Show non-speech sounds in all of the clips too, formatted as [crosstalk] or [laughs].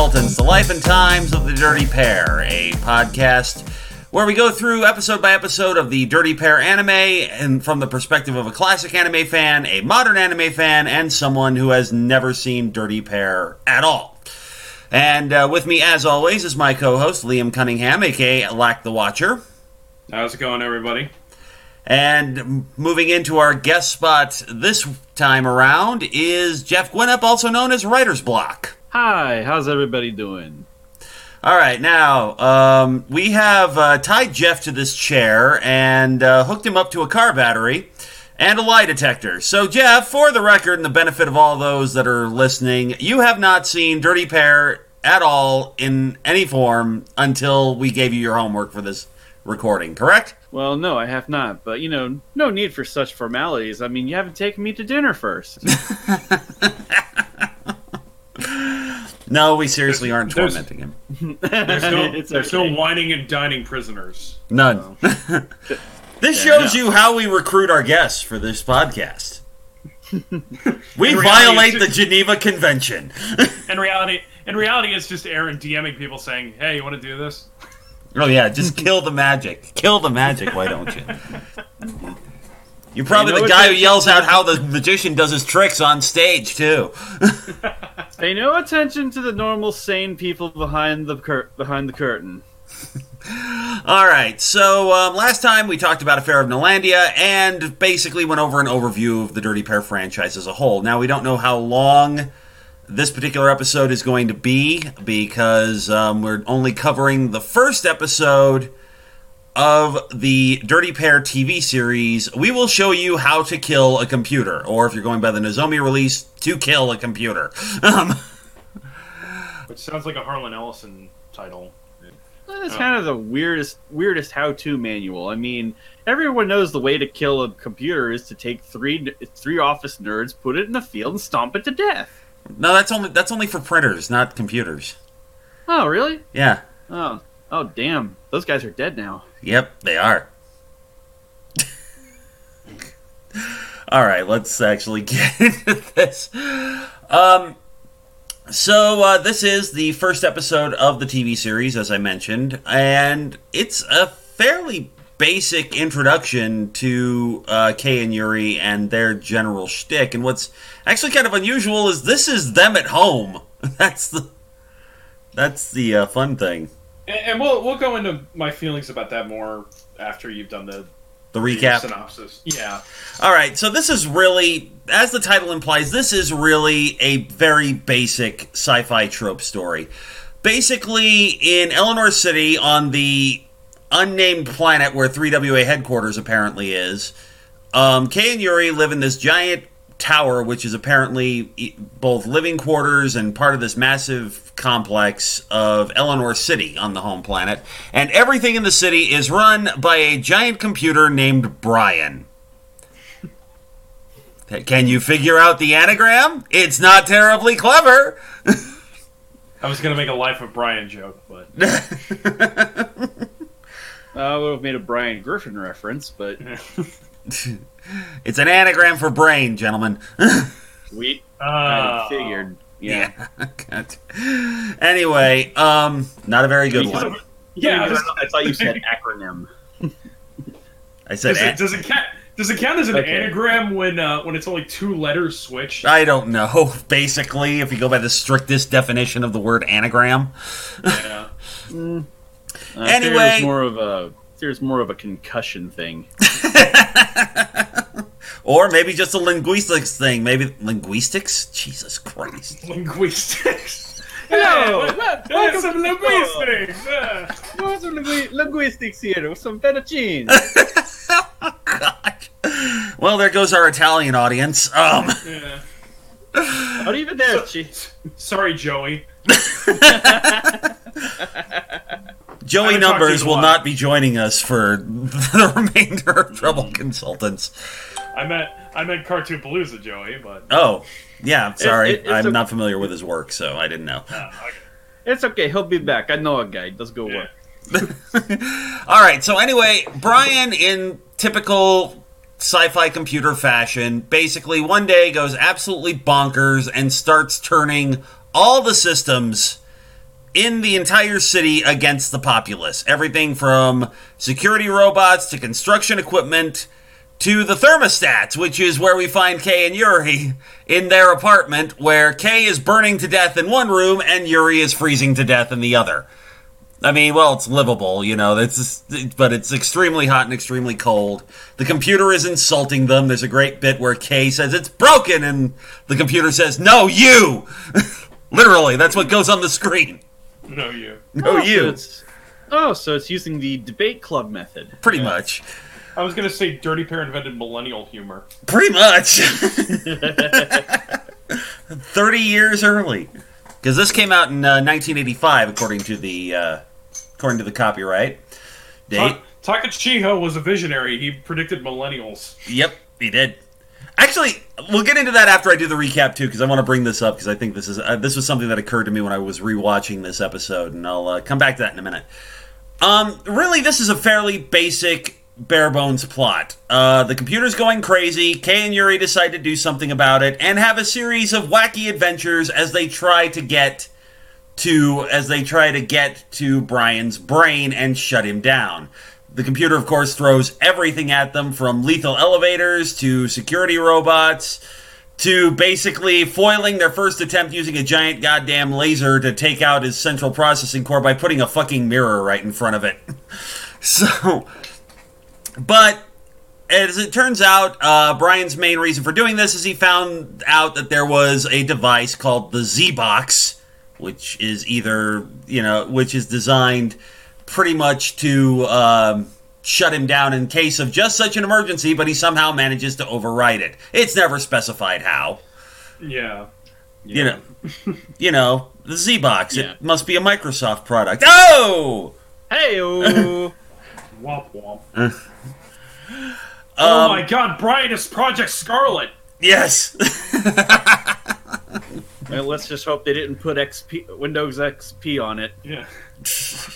back to Trouble Consultants, the life and times of the Dirty Pair, a podcast where we go through episode by episode of the Dirty Pair anime and from the perspective of a classic anime fan, a modern anime fan, and someone who has never seen Dirty Pair at all. And uh, with me, as always, is my co-host Liam Cunningham, aka Lack the Watcher. How's it going, everybody? And moving into our guest spot this time around is Jeff Gwinnett, also known as Writer's Block. Hi, how's everybody doing? All right, now um, we have uh, tied Jeff to this chair and uh, hooked him up to a car battery and a lie detector. So, Jeff, for the record and the benefit of all those that are listening, you have not seen Dirty Pair at all in any form until we gave you your homework for this recording, correct? Well, no, I have not, but you know, no need for such formalities. I mean, you haven't taken me to dinner first. [laughs] No, we seriously aren't There's- tormenting him. There's no, [laughs] It's there's okay. no wining and dining prisoners. None. [laughs] this Fair shows you how we recruit our guests for this podcast. [laughs] we reality, violate it's the Geneva Convention. In reality, in reality, it's just Aaron DMing people saying, "Hey, you want to do this?" Oh yeah, just kill the magic. Kill the magic, why don't you? You're probably You know the guy who yells out how the magician does his tricks on stage too. [laughs] Pay no attention to the normal sane people behind the cur- behind the curtain. [laughs] All right, so um, last time we talked about Affair of Nolandia and basically went over an overview of the Dirty Pair franchise as a whole. Now we don't know how long this particular episode is going to be because um, we're only covering the first episode of the Dirty Pair TV series. We will show you how to kill a computer, or if you're going by the Nozomi release, to kill a computer. Um, Which sounds like a Harlan Ellison title. That's Oh. kind of the weirdest weirdest how-to manual. I mean, everyone knows the way to kill a computer is to take three three office nerds, put it in the field, and stomp it to death. no, that's only that's only for printers, not computers. Oh, really? Yeah. Oh, oh, damn! Those guys are dead now. Yep, they are. All right, let's actually [laughs] get into this. Um, so uh, this is the first episode of the TV series, as I mentioned, and it's a fairly basic introduction to uh, Kay and Yuri and their general shtick. And what's actually kind of unusual is this is them at home. [laughs] That's the that's the uh, fun thing. And, and we'll we'll go into my feelings about that more after you've done the The recap. synopsis. Yeah. All right, so this is really, as the title implies, this is really a very basic sci fi trope story. Basically, in Eleanor City, on the unnamed planet where 3WA headquarters apparently is, um, Kay and Yuri live in this giant tower, which is apparently e- both living quarters and part of this massive complex of Eleanor City on the home planet. And everything in the city is run by a giant computer named Brian. Can you figure out the anagram? It's not terribly clever. [laughs] I was gonna make a Life of Brian joke, but [laughs] I would have made a Brian Griffin reference, but [laughs] [laughs] It's an anagram for brain, gentlemen. [laughs] we uh, kind figured. Yeah. God. anyway, um, not a very good one. Yeah. I was- I thought you said acronym. I said, does, an- it, does it count? Does it count as an Okay. anagram when uh, when it's only two letters switched? I don't know. [laughs] Basically, if you go by the strictest definition of the word anagram, Yeah. Uh, Anyway. there's more of a there's more of a concussion thing. [laughs] or maybe just a linguistics thing. Maybe linguistics. Jesus Christ. Linguistics. [laughs] Hello, Yeah, wel- welcome some to linguistics. Yeah. What's lingui- linguistics here with some fettuccine? [laughs] God. Well, there goes our Italian audience. Um, Yeah. Not even there. Sorry, Joey. Joey haven't talked to you Numbers will not be joining us for [laughs] the remainder of Trouble Consultants. I meant I meant Cartoon Palooza, Joey, but Oh, yeah. Sorry, it- it's I'm a- not familiar with his work, so I didn't know. uh, okay. It's okay. He'll be back. I know a guy. Let's go Yeah. work. [laughs] All right. So anyway, Brian, in typical sci-fi computer fashion, basically one day goes absolutely bonkers and starts turning all the systems in the entire city against the populace. Everything from security robots to construction equipment to the thermostats, which is where we find Kay and Yuri [laughs] in their apartment, where Kay is burning to death in one room and Yuri is freezing to death in the other. I mean, well, it's livable, you know. It's but it's extremely hot and extremely cold. The computer is insulting them. There's a great bit where Kay says it's broken, and the computer says, "No, you." [laughs] Literally, that's what goes on the screen. No, you. No, oh, you. So it's, oh, so it's using the debate club method. Pretty Yeah. much. I was gonna say Dirty Pair invented millennial humor. Pretty much. [laughs] 30 years early. Because this came out in uh, 1985, according to the uh, according to the copyright date. Ta- Takachiho was a visionary. He predicted millennials. Yep, he did. Actually, we'll get into that after I do the recap too, because I want to bring this up because I think this is uh, this was something that occurred to me when I was rewatching this episode, and I'll uh, come back to that in a minute. Um, really, this is a fairly basic, bare bones plot. Uh, the computer's going crazy. Kay and Yuri decide to do something about it and have a series of wacky adventures as they try to get to as they try to get to Brian's brain and shut him down. The computer, of course, throws everything at them from lethal elevators to security robots to basically foiling their first attempt using a giant goddamn laser to take out his central processing core by putting a fucking mirror right in front of it. [laughs] So, but as it turns out, uh, Brian's main reason for doing this is he found out that there was a device called the Z Box, which is either, you know, which is designed pretty much to um, shut him down in case of just such an emergency, but he somehow manages to override it. It's never specified how. Yeah. You know, you know, the Z Box. Yeah. It must be a Microsoft product. Oh! Hey, [laughs] Womp womp. Um, oh my god, Brian is Project Scarlett! Yes. [laughs] well, let's just hope they didn't put XP Windows XP on it. Yeah.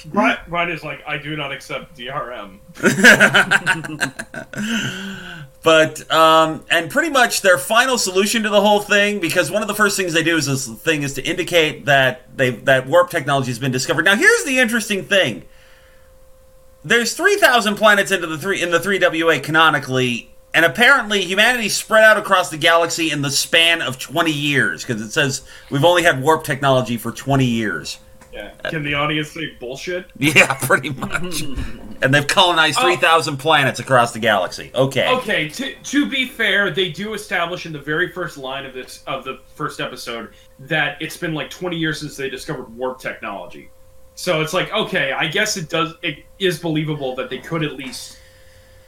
Brian, is like, I do not accept DRM. [laughs] But um, and pretty much their final solution to the whole thing, because one of the first things they do is this thing is to indicate that they that warp technology has been discovered. Now, here's the interesting thing: there's three thousand planets into the three in the three WA canonically, and apparently humanity spread out across the galaxy in the span of twenty years, because it says we've only had warp technology for twenty years. Yeah. Can the audience say bullshit? [laughs] Yeah, pretty much. [laughs] and they've colonized Oh. three thousand planets across the galaxy. Okay. Okay, to, to be fair, they do establish in the very first line of this of the first episode that it's been like 20 years since they discovered warp technology. So it's like, okay, I guess it does it is believable that they could at least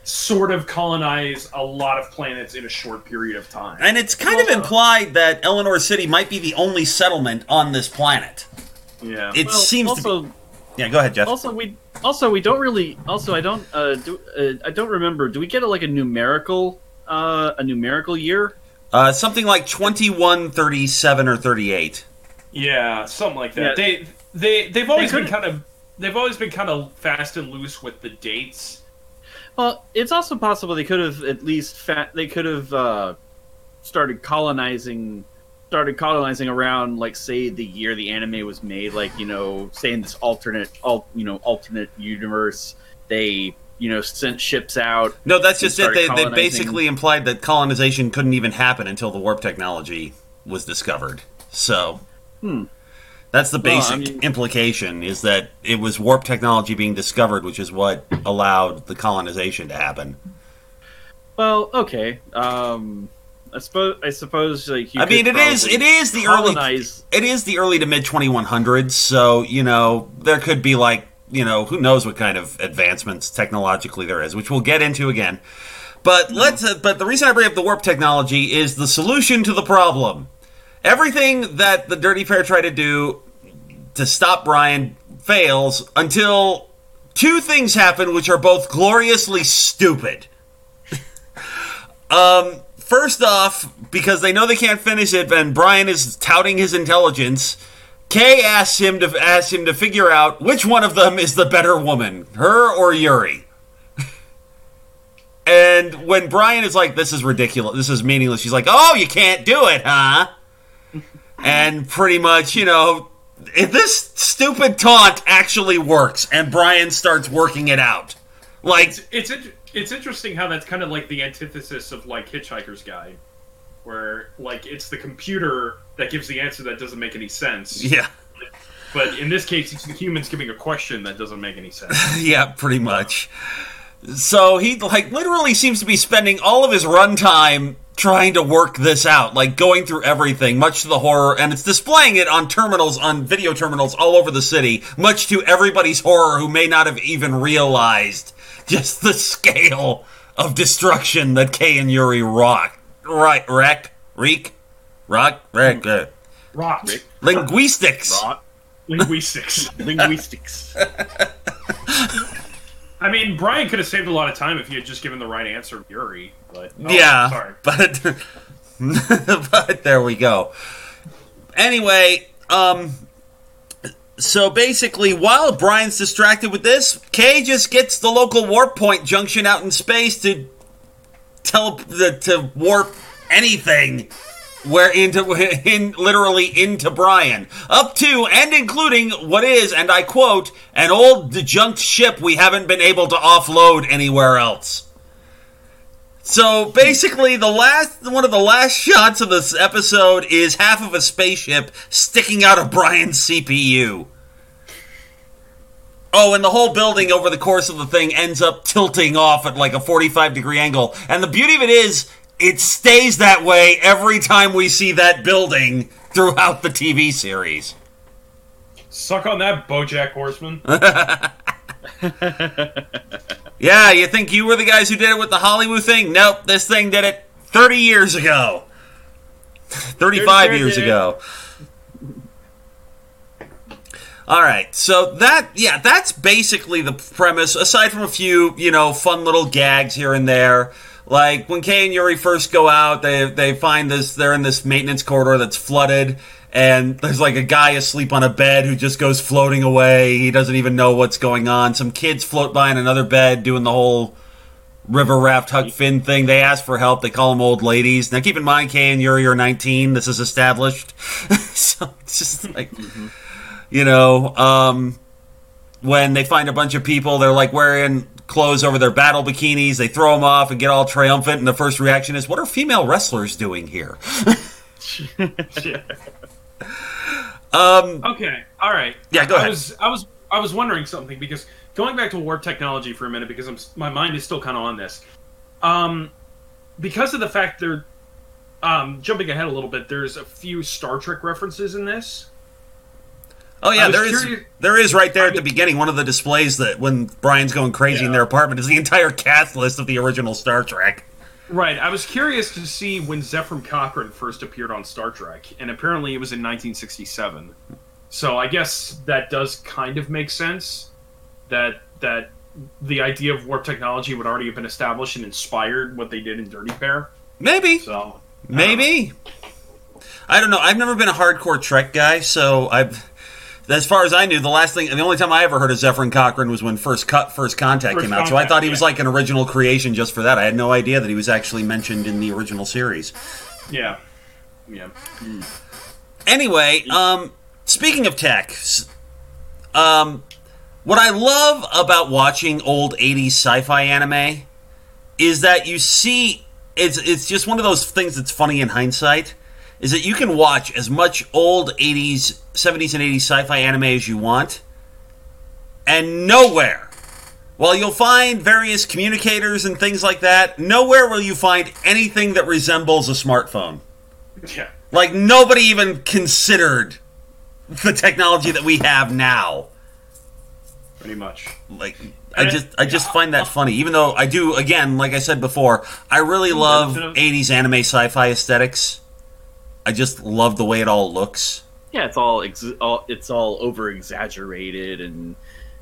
sort of colonize a lot of planets in a short period of time. And it's kind of uh, implied that Eleanor City might be the only settlement on this planet. Yeah. It Well, seems also, to be. Yeah, go ahead, Jeff. also we also we don't really also I don't uh, do uh, I don't remember. Do we get a, like a numerical uh, a numerical year? Uh, something like 21, 37, or 38. Yeah, something like that. Yeah. They they they've always They been kind of they've always been kind of fast and loose with the dates. Well, it's also possible they could have at least fa- they could have uh, started colonizing started colonizing around like say the year the anime was made like you know say in this alternate al- you know alternate universe they you know sent ships out No, that's just it. They, they basically implied that colonization couldn't even happen until the warp technology was discovered. So. Hmm. That's the Well, I basic mean- implication is that it was warp technology being discovered, which is what allowed the colonization to happen. well okay um I suppose I suppose like I mean, it is. It is the early it is the early to mid 2100s so you know there could be like you know who knows what kind of advancements technologically there is which we'll get into again. But let's uh, but the reason i bring up the warp technology is the solution to the problem. Everything that the dirty pair try to do to stop brian fails until two things happen which are both gloriously stupid. [laughs] Um first off, because they know they can't finish it, and Brian is touting his intelligence, Kay asks him to ask him to figure out which one of them is the better woman, her or Yuri. [laughs] and when Brian is like, "This is ridiculous. This is meaningless," she's like, "Oh, you can't do it, huh?" [laughs] and pretty much, you know, if this stupid taunt actually works, and Brian starts working it out, like It's it's, it's interesting how that's kind of like the antithesis of like Hitchhiker's Guide, where like it's the computer that gives the answer that doesn't make any sense. yeah, But in this case, it's the humans giving a question that doesn't make any sense. [laughs] yeah, pretty much. So he like literally seems to be spending all of his runtime trying to work this out, like going through everything, much to the horror, and it's displaying it on terminals, on video terminals all over the city, much to everybody's horror who may not have even realized just the scale of destruction that Kay and Yuri rock, right, wreck, reek, rock, wreck, uh, Rot. linguistics. Rot. Linguistics. [laughs] Linguistics. I mean, Brian could have saved a lot of time if he had just given the right answer, Yuri. But oh, yeah, sorry. but [laughs] but there we go. Anyway, um, so basically, while Brian's distracted with this, Kay just gets the local warp point junction out in space to tell the, to warp anything where into [laughs] in literally into Brian up to and including what is and I quote an old dejunked ship we haven't been able to offload anywhere else. So basically, the last one of the last shots of this episode is half of a spaceship sticking out of Brian's CPU. Oh, and the whole building over the course of the thing ends up tilting off at like a 45 degree angle. And the beauty of it is, it stays that way every time we see that building throughout the TV series. Suck on that, BoJack Horseman. [laughs] Yeah, you think you were the guys who did it with the Hollywood thing? Nope, this thing did it 30 years ago. [laughs] 35 Dirty years ago. All right, so that yeah, that's basically the premise. Aside from a few, you know, fun little gags here and there, like when Kay and Yuri first go out, they they find this they're in this maintenance corridor that's flooded, and there's like a guy asleep on a bed who just goes floating away. He doesn't even know what's going on. Some kids float by in another bed doing the whole river raft Huck Finn thing. They ask for help. They call them old ladies. Now keep in mind, Kay and Yuri are 19. This is established, [laughs] so it's just like you know, um, when they find a bunch of people, they're like wearing clothes over their battle bikinis. They throw them off and get all triumphant. And the first reaction is, "What are female wrestlers doing here?" [laughs] [laughs] um, Okay, all right. Yeah, go ahead. I was, I was, I was wondering something because going back to warp technology for a minute because I'm, my mind is still kind of on this. Um, because of the fact they're, um, jumping ahead a little bit, there's a few Star Trek references in this. oh yeah, there is curious- there is right there I at the beginning one of the displays that when Brian's going crazy in their apartment is the entire cast list of the original Star Trek. Right. I was curious to see when Zefram Cochrane first appeared on Star Trek, and apparently it was in 1967. So I guess that does kind of make sense. That that the idea of warp technology would already have been established and inspired what they did in Dirty Pair. Maybe, So maybe. I don't know. I've never been a hardcore Trek guy, so I've. As far as I knew, the last thing, the only time I ever heard of Zefram Cochrane was when First Cut, First Contact First came out. so I thought he was yeah. like an original creation just for that. I had no idea that he was actually mentioned in the original series. yeah, yeah. Anyway, um, speaking of tech, um, what I love about watching old '80s sci-fi anime is that you see it's it's just one of those things that's funny in hindsight. Is that you can watch as much old '80s, '70s, and '80s sci-fi anime as you want, and nowhere. While you'll find various communicators and things like that, nowhere will you find anything that resembles a smartphone. Yeah. Like nobody even considered the technology that we have now. Pretty much. Like I just I just find that funny. Even though I do again, like I said before, I really love 80s anime sci-fi aesthetics. I just love the way it all looks. Yeah, it's all, ex- all it's all over exaggerated and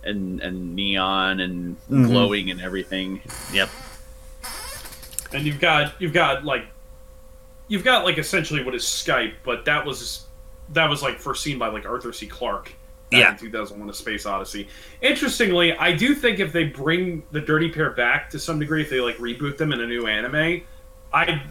and and neon and Mhm. glowing and everything. Yep. And you've got you've got like you've got like essentially what is Skype, but that was that was like first seen by like Arthur C. Clarke. back Yeah. In 2001: A Space Odyssey. Interestingly, I do think if they bring the Dirty Pair back to some degree, if they like reboot them in a new anime, I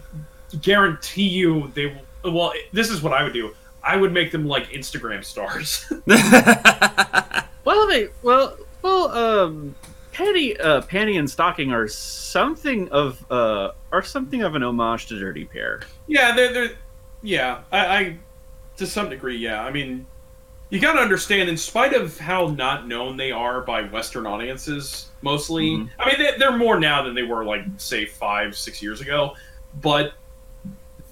guarantee you they will. Well, this is what I would do. I would make them like Instagram stars. [laughs] Well, they well well um, Panty uh, Panty and Stocking are something of uh are something of an homage to Dirty Pair. yeah, they're they're yeah. I, I to some degree, yeah. I mean, you got to understand, in spite of how not known they are by Western audiences, mostly. Mhm. I mean, they, they're more now than they were like say five, six years ago, but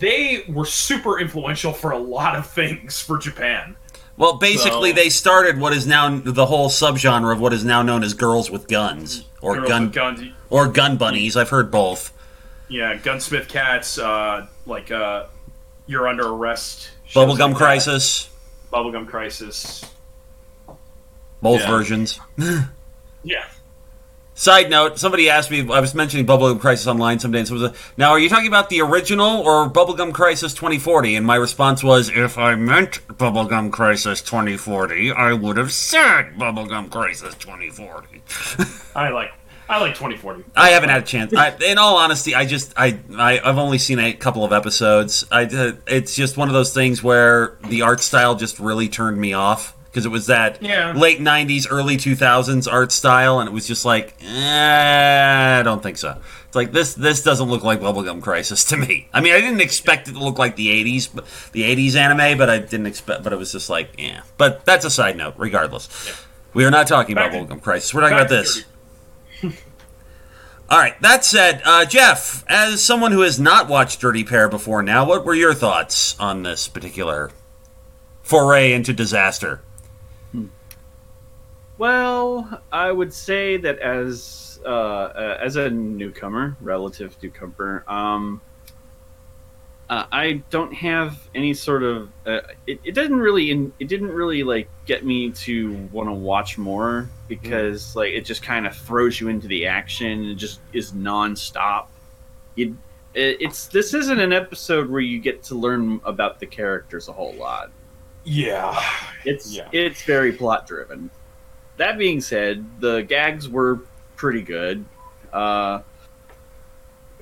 they were super influential for a lot of things for Japan. well, basically, So- they started what is now the whole subgenre of what is now known as girls with guns or Girls gun with guns, or gun bunnies. I've heard both. yeah, gunsmith cats, uh, like uh, you're under arrest. Bubblegum like. Crisis, Bubblegum Crisis. both Yeah. versions. [laughs] Yeah. Side note: Somebody asked me. I was mentioning Bubblegum Crisis online someday, and someone said, "Now, are you talking about the original or Bubblegum Crisis 2040?" And my response was, "If I meant Bubblegum Crisis 2040, I would have said Bubblegum Crisis 2040." [laughs] I like I like 2040. I haven't had a chance. I, in all honesty, I just I, I I've only seen a couple of episodes. I uh, it's just one of those things where the art style just really turned me off because it was that Yeah. late '90s, early 2000s art style, and it was just like, eh, I don't think so. It's like this this doesn't look like Bubblegum Crisis to me. I mean, I didn't expect it to look like the '80s, but the '80s anime, but I didn't expect. But it was just like, yeah. But that's a side note. Regardless, we are not talking Back about Bubblegum Crisis. We're talking about this. [laughs] All right. That said, uh, Jeff, as someone who has not watched Dirty Pair before now, what were your thoughts on this particular foray into disaster? Well, I would say that as uh, uh, as a newcomer, relative newcomer, um, uh, I don't have any sort of. Uh, it, it didn't really. In, it didn't really like get me to want to watch more because like it just kind of throws you into the action. It just is nonstop. You, it's this isn't an episode where you get to learn about the characters a whole lot. Yeah. It's Yeah. it's very plot driven. That being said, the gags were pretty good. Uh,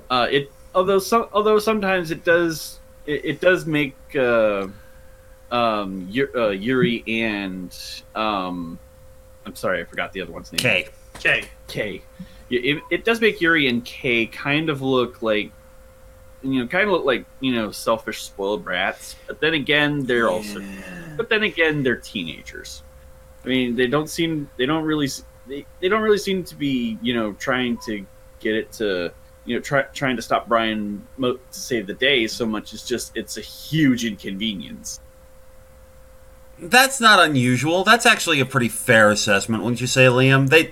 uh, it although some although sometimes it does it, it does make uh, um, Yu- uh, Yuri and um, I'm sorry I forgot the other one's name. Okay. Okay. Kay. It, it does make Yuri and Kay kind of look like, you know, kind of look like you know selfish, spoiled brats. But then again, they're also, but then again, they're teenagers. I mean, they don't seem, they don't really they, they don't really seem to be, you know, trying to get it to, you know, try, trying to stop Brian Mo- to save the day so much. It's just, it's a huge inconvenience. That's not unusual. That's actually a pretty fair assessment, wouldn't you say, Liam? They,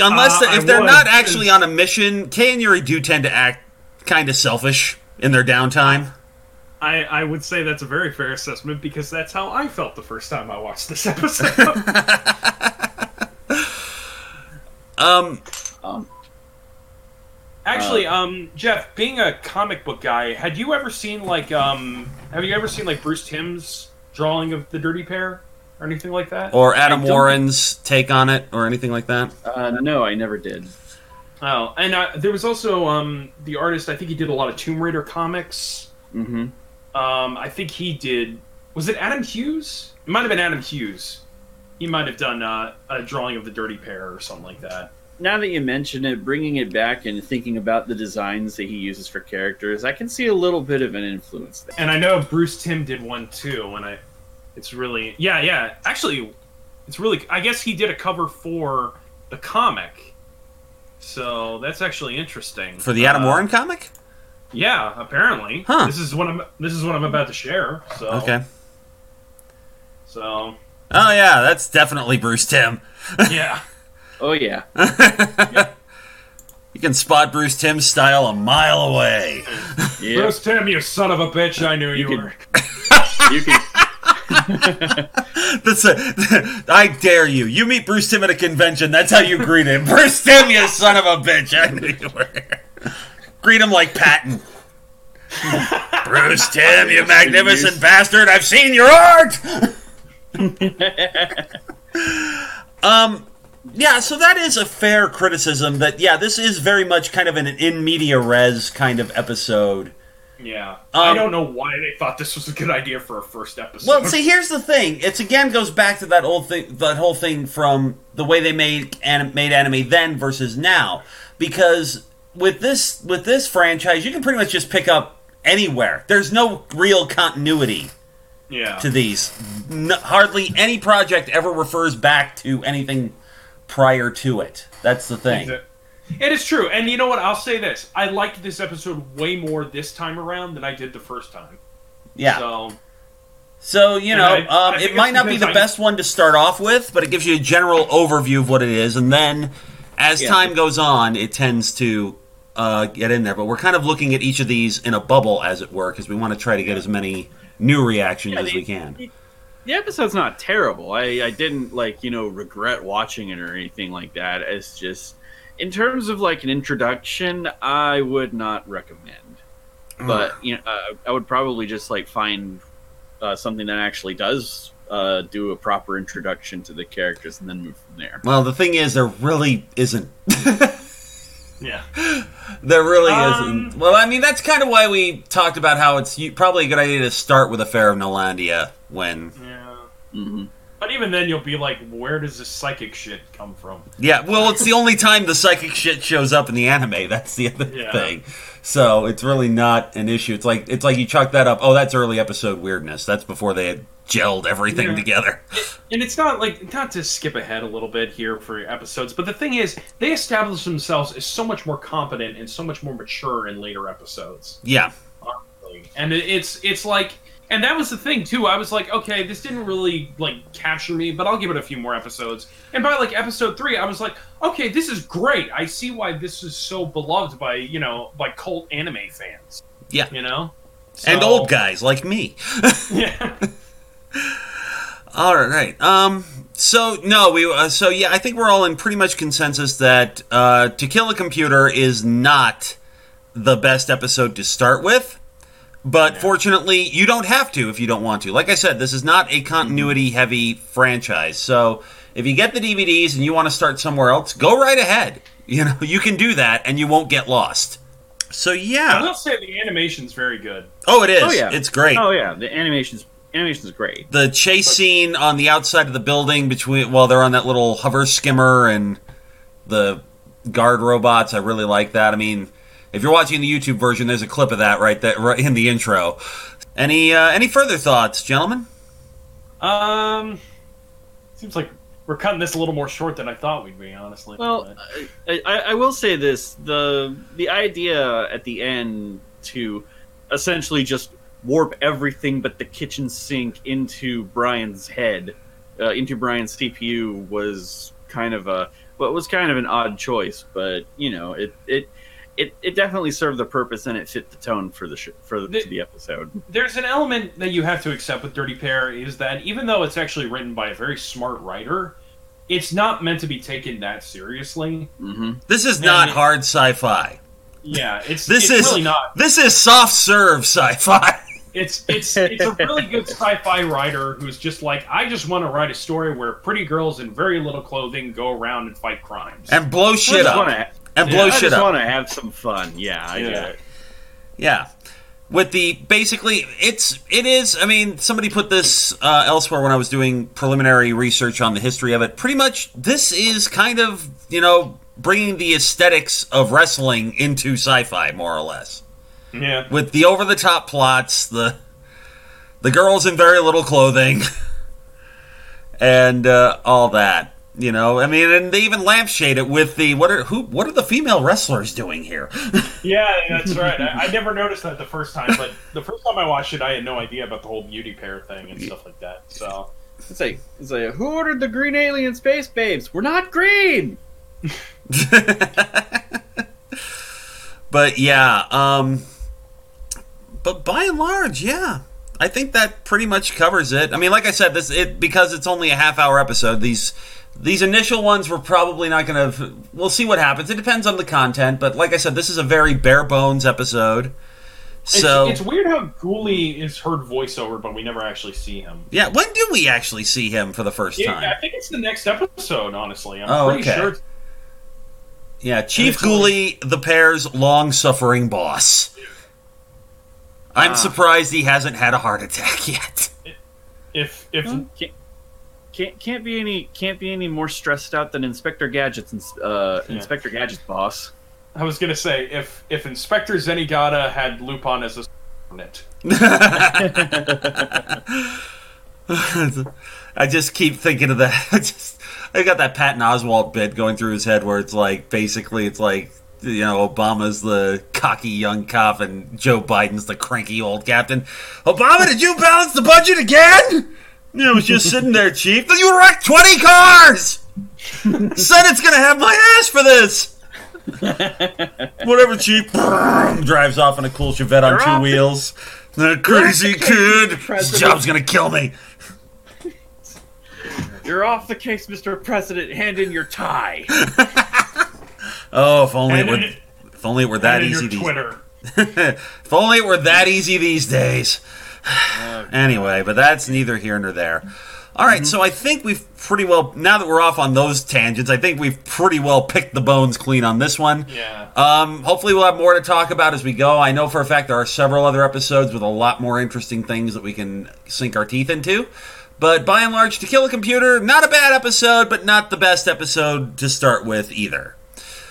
unless Uh, if I they're would, not actually on a mission, Kay and Yuri do tend to act kind of selfish in their downtime. I, I would say that's a very fair assessment because that's how I felt the first time I watched this [laughs] episode. [laughs] Um, Um, Actually, um, Jeff, being a comic book guy, had you ever seen like um, have you ever seen like Bruce Timm's drawing of the Dirty Pair or anything like that? or Adam Warren's take on it, or anything like that. uh, no, I never did. Oh, and uh, there was also um, the artist. I think he did a lot of Tomb Raider comics. Mm-hmm. Um, I think he did. Was it Adam Hughes? It might have been Adam Hughes. He might have done uh, a drawing of the Dirty Pair or something like that. now that you mention it, bringing it back and thinking about the designs that he uses for characters, I can see a little bit of an influence there. And I know Bruce Timm did one too. When I, it's really yeah, yeah. Actually, it's really. I guess he did a cover for the comic. So that's actually interesting For the Adam Uh, Warren comic? Yeah, apparently. Huh. This is what I'm. This is what I'm about to share. So Okay. So Oh yeah, that's definitely Bruce Timm. [laughs] yeah. Oh yeah, [laughs] You can spot Bruce Timm's style a mile away. yeah. Bruce Timm, you son of a bitch! I knew you, You were. you can. [laughs] That's a, I dare you. You meet Bruce Timm at a convention. That's how you greet him. Bruce Timm, you son of a bitch. I knew you were. Greet him like Patton. Bruce Timm, you magnificent bastard. I've seen your art. [laughs] um, yeah, so that is a fair criticism that, yeah, this is very much kind of an in media res kind of episode. Yeah, I Um, don't know why they thought this was a good idea for a first episode. Well, see, here's the thing. It's again goes back to that old thing, that whole thing from the way they made anim- made anime then versus now. Because with this with this franchise, you can pretty much just pick up anywhere. There's no real continuity yeah, to these. N- hardly any project ever refers back to anything prior to it. That's the thing. It is true, and you know what? I'll say this: I liked this episode way more this time around than I did the first time. Yeah. So, So you know, I- um, I it might not be the I- best one to start off with, but it gives you a general overview of what it is, and then as Yeah. time goes on, it tends to uh, get in there. But we're kind of looking at each of these in a bubble, as it were, because we want to try to get as many new reactions Yeah, as the- we can. The episode's not terrible. I, I didn't like you know regret watching it or anything like that. It's just in terms of like an introduction, I would not recommend. But you know, uh, I would probably just like find uh, something that actually does uh, do a proper introduction to the characters and then move from there. Well, the thing is, there really isn't. [laughs] yeah, [laughs] There really Um, isn't. Well, I mean, that's kind of why we talked about how it's probably a good idea to start with Affair of Nolandia when. yeah. hmm But even then, you'll be like, "Where does this psychic shit come from?" Yeah, well, it's the only time the psychic shit shows up in the anime. That's the other Yeah. thing. So it's really not an issue. It's like it's like you chalk that up. Oh, that's early episode weirdness. That's before they had gelled everything Yeah. together. [laughs] And it's not like not to skip ahead a little bit here for episodes, but the thing is, they establish themselves as so much more competent and so much more mature in later episodes. Yeah, honestly. And it's it's like, and that was the thing too. I was like, okay, this didn't really like capture me, but I'll give it a few more episodes. And by like episode three, I was like, okay, this is great. I see why this is so beloved by you know by cult anime fans. Yeah. you know, and old guys like me. [laughs] Yeah. [laughs] All right. Um. So no, we. Uh, so yeah, I think we're all in pretty much consensus that uh, "To Kill a Computer" is not the best episode to start with. But fortunately, you don't have to if you don't want to. Like I said, this is not a continuity-heavy franchise. So if you get the DVDs and you want to start somewhere else, go right ahead. [laughs] You know, you can do that, and you won't get lost. So yeah, I will say the animation's very good. Oh, it is. Oh yeah, It's great. Oh yeah, the animation's animation's great. the chase scene on the outside of the building between while they're on that little hover skimmer and the guard robots i really like that i mean if you're watching the youtube version there's a clip of that right that right in the intro any uh, any further thoughts gentlemen Um, seems like we're cutting this a little more short than I thought we'd be, honestly. Well, I, I, I will say this: the the idea at the end to essentially just warp everything but the kitchen sink into Brian's head, uh, into Brian's CPU, was kind of a well, it was kind of an odd choice, but you know, it it. It, it definitely served the purpose and it fit the tone for the sh- for the, The- the episode. there's an element that you have to accept with Dirty Pair is that even though it's actually written by a very smart writer, it's not meant to be taken that seriously. hmm this is Yeah, not I mean- hard sci-fi Yeah, it's this it's is really not. this is soft serve sci-fi It's it's it's a really good sci-fi writer who's just like I just want to write a story where pretty girls in very little clothing go around and fight crimes. and blow shit up wanna- and blow yeah, blow I shit just want to have some fun. Yeah, I Yeah. get it. Yeah. With the basically, it's it is. I mean, somebody put this uh, elsewhere when I was doing preliminary research on the history of it. Pretty much, this is kind of you know bringing the aesthetics of wrestling into sci-fi, more or less, yeah, with the over-the-top plots, the the girls in very little clothing, [laughs] and uh, all that. You know, I mean, and they even lampshade it with the what are who what are the female wrestlers doing here? [laughs] yeah, that's right. I, I never noticed that the first time, but the first time I watched it, I had no idea about the whole beauty pair thing and stuff like that. So It's like, it's like, who ordered the green alien space babes? We're not green. [laughs] but yeah, um, but by and large, yeah, I think that pretty much covers it. I mean, like I said, this it because it's only a half hour episode. These these initial ones we're probably not going to. We'll see what happens. It depends on the content, but like I said, this is a very bare bones episode. So it's, it's weird how Gooley is heard voiceover, but we never actually see him. yeah, when do we actually see him for the first Yeah, time? I think it's the next episode. Honestly, I'm Oh, pretty okay. sure. It's, Yeah, Chief it's Gooley, the pair's long suffering boss. I'm Ah. surprised he hasn't had a heart attack [laughs] yet. If if Can't, can't can't be any can't be any more stressed out than Inspector Gadget's ins- uh, Yeah. Inspector Gadget's boss. I was gonna say if if Inspector Zenigata had Lupin as a subordinate, [laughs] I just keep thinking of that. [laughs] I just I got that Patton Oswalt bit going through his head where it's like basically it's like you know Obama's the cocky young cop and Joe Biden's the cranky old captain. Obama, did you balance the budget again? Yeah, I was just sitting there, Chief. You wrecked twenty cars. Senate's gonna have my ass for this. Whatever, Chief. Drives off in a cool Chevette on two the- wheels. [laughs] That crazy kid. This job's gonna kill me. You're off the case, Mr. President. Hand in your tie. [laughs] Oh, if only it were, in, if only it were that easy. Twitter. [laughs] if only it were that easy these days. [sighs] anyway, but that's neither here nor there. All right, so I think we've pretty well now that we're off on those tangents. I think we've pretty well picked the bones clean on this one. Yeah. Um, hopefully, we'll have more to talk about as we go. I know for a fact there are several other episodes with a lot more interesting things that we can sink our teeth into. But by and large, To Kill a Computer, not a bad episode, but not the best episode to start with either.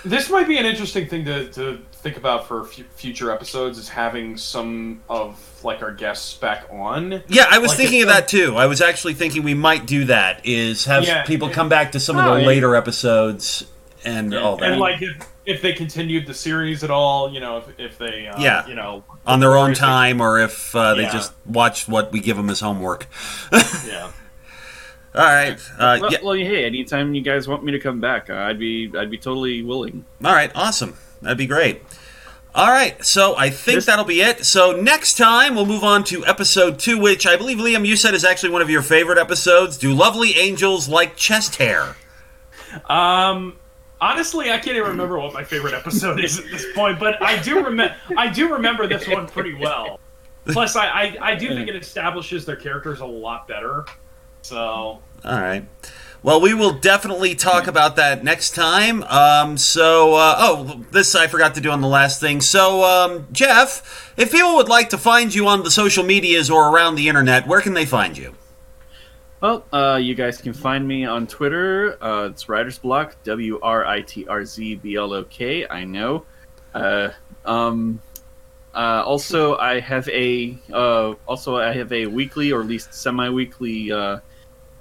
This might be an interesting thing to, to think about for fu- future episodes is having some of like our guests back on. Yeah, I was Like thinking of that too. I was actually thinking we might do that. Is have Yeah, people it- come back to some of the yeah. later episodes and all that And like if, if they continued the series at all, you know, if, if they uh, Yeah. you know on their own time, or if uh, they Yeah. just watch what we give them as homework. [laughs] Yeah. [laughs] All right. Uh, Well, yeah. well, hey, anytime you guys want me to come back, uh, I'd be I'd be totally willing. All right. Awesome. That'd be great. All right. So I think This- that'll be it. So next time we'll move on to episode two, which I believe Liam you said is actually one of your favorite episodes. Do lovely angels like chest hair? Um, honestly, I can't even remember what my favorite episode is at this point, but I do remember. I do remember this one pretty well. Plus, I, I I do think it establishes their characters a lot better. So All right. Well, we will definitely talk about that next time. Um, so, uh, oh, this I forgot to do on the last thing. So, um, Jeff, if people would like to find you on the social medias or around the internet, where can they find you? Well, uh, you guys can find me on Twitter. Uh, it's Writer's Block, W R I T R Z B L O K. I know. Uh, um, uh, also, I have a uh, also I have a weekly or at least semi-weekly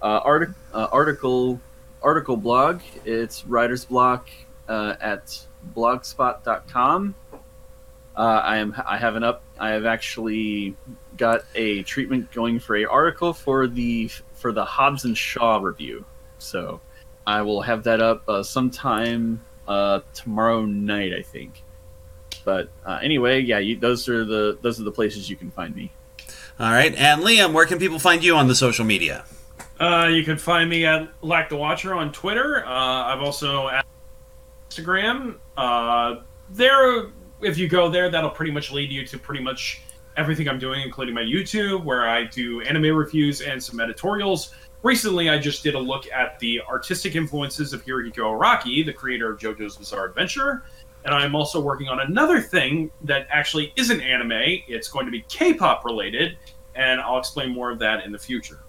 uh, uh, artic- uh, article article blog. It's Writer's Block uh, at blogspot.com. Uh, I am I have an up. I have actually got a treatment going for a article for the for the Hobbs and Shaw review. So I will have that up uh, sometime uh, tomorrow night, I think. But uh, anyway, yeah, you, those are the those are the places you can find me. All right. And Liam, where can people find you on the social media? Uh, you can find me at Lack the Watcher on Twitter. Uh, I've also at Instagram. Uh, there, if you go there, that'll pretty much lead you to pretty much everything I'm doing, including my YouTube, where I do anime reviews and some editorials. Recently, I just did a look at the artistic influences of Hirohiko Araki, the creator of JoJo's Bizarre Adventure. And I'm also working on another thing that actually isn't anime. It's going to be K-pop related, and I'll explain more of that in the future.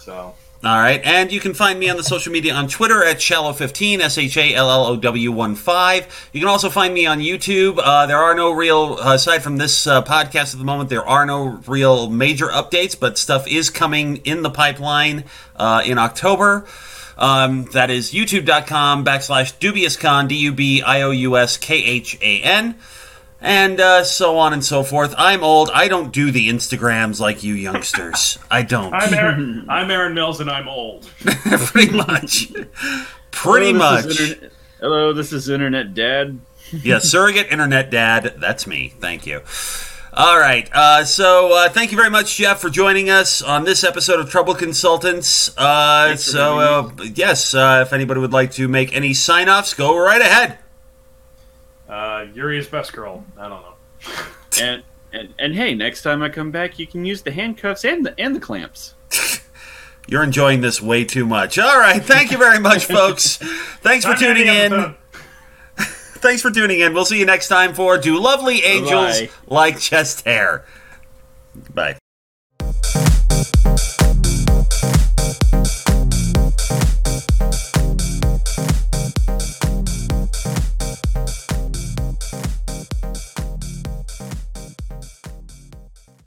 So, All right. And you can find me on the social media on Twitter at Shallow15, S H A L L O W 1 5. You can also find me on YouTube. Uh, there are no real, aside from this uh, podcast at the moment, there are no real major updates, but stuff is coming in the pipeline uh, in October. Um, that is youtube.com backslash dubiouskhan, D U B I O U S K H A N. And uh, so on and so forth. I'm old. I don't do the Instagrams like you youngsters. I don't. I'm Aaron, [laughs] I'm Aaron Mills, and I'm old. [laughs] Pretty much. Pretty Hello, much. this Internet- Hello, this is Internet Dad. [laughs] yeah, surrogate internet dad. That's me. Thank you. All right. Uh, so uh, thank you very much, Jeff, for joining us on this episode of Trouble Consultants. Uh, so, uh, yes, uh, if anybody would like to make any sign offs, go right ahead. Uh, Yuri is best girl. I don't know. [laughs] And, and and hey, next time I come back, you can use the handcuffs and the and the clamps. [laughs] You're enjoying this way too much. All right. Thank you very much, folks. [laughs] Thanks for Not many tuning in. Thanks for tuning in. We'll see you next time for Do Lovely Angels Bye-bye. Like Chest Hair. Bye.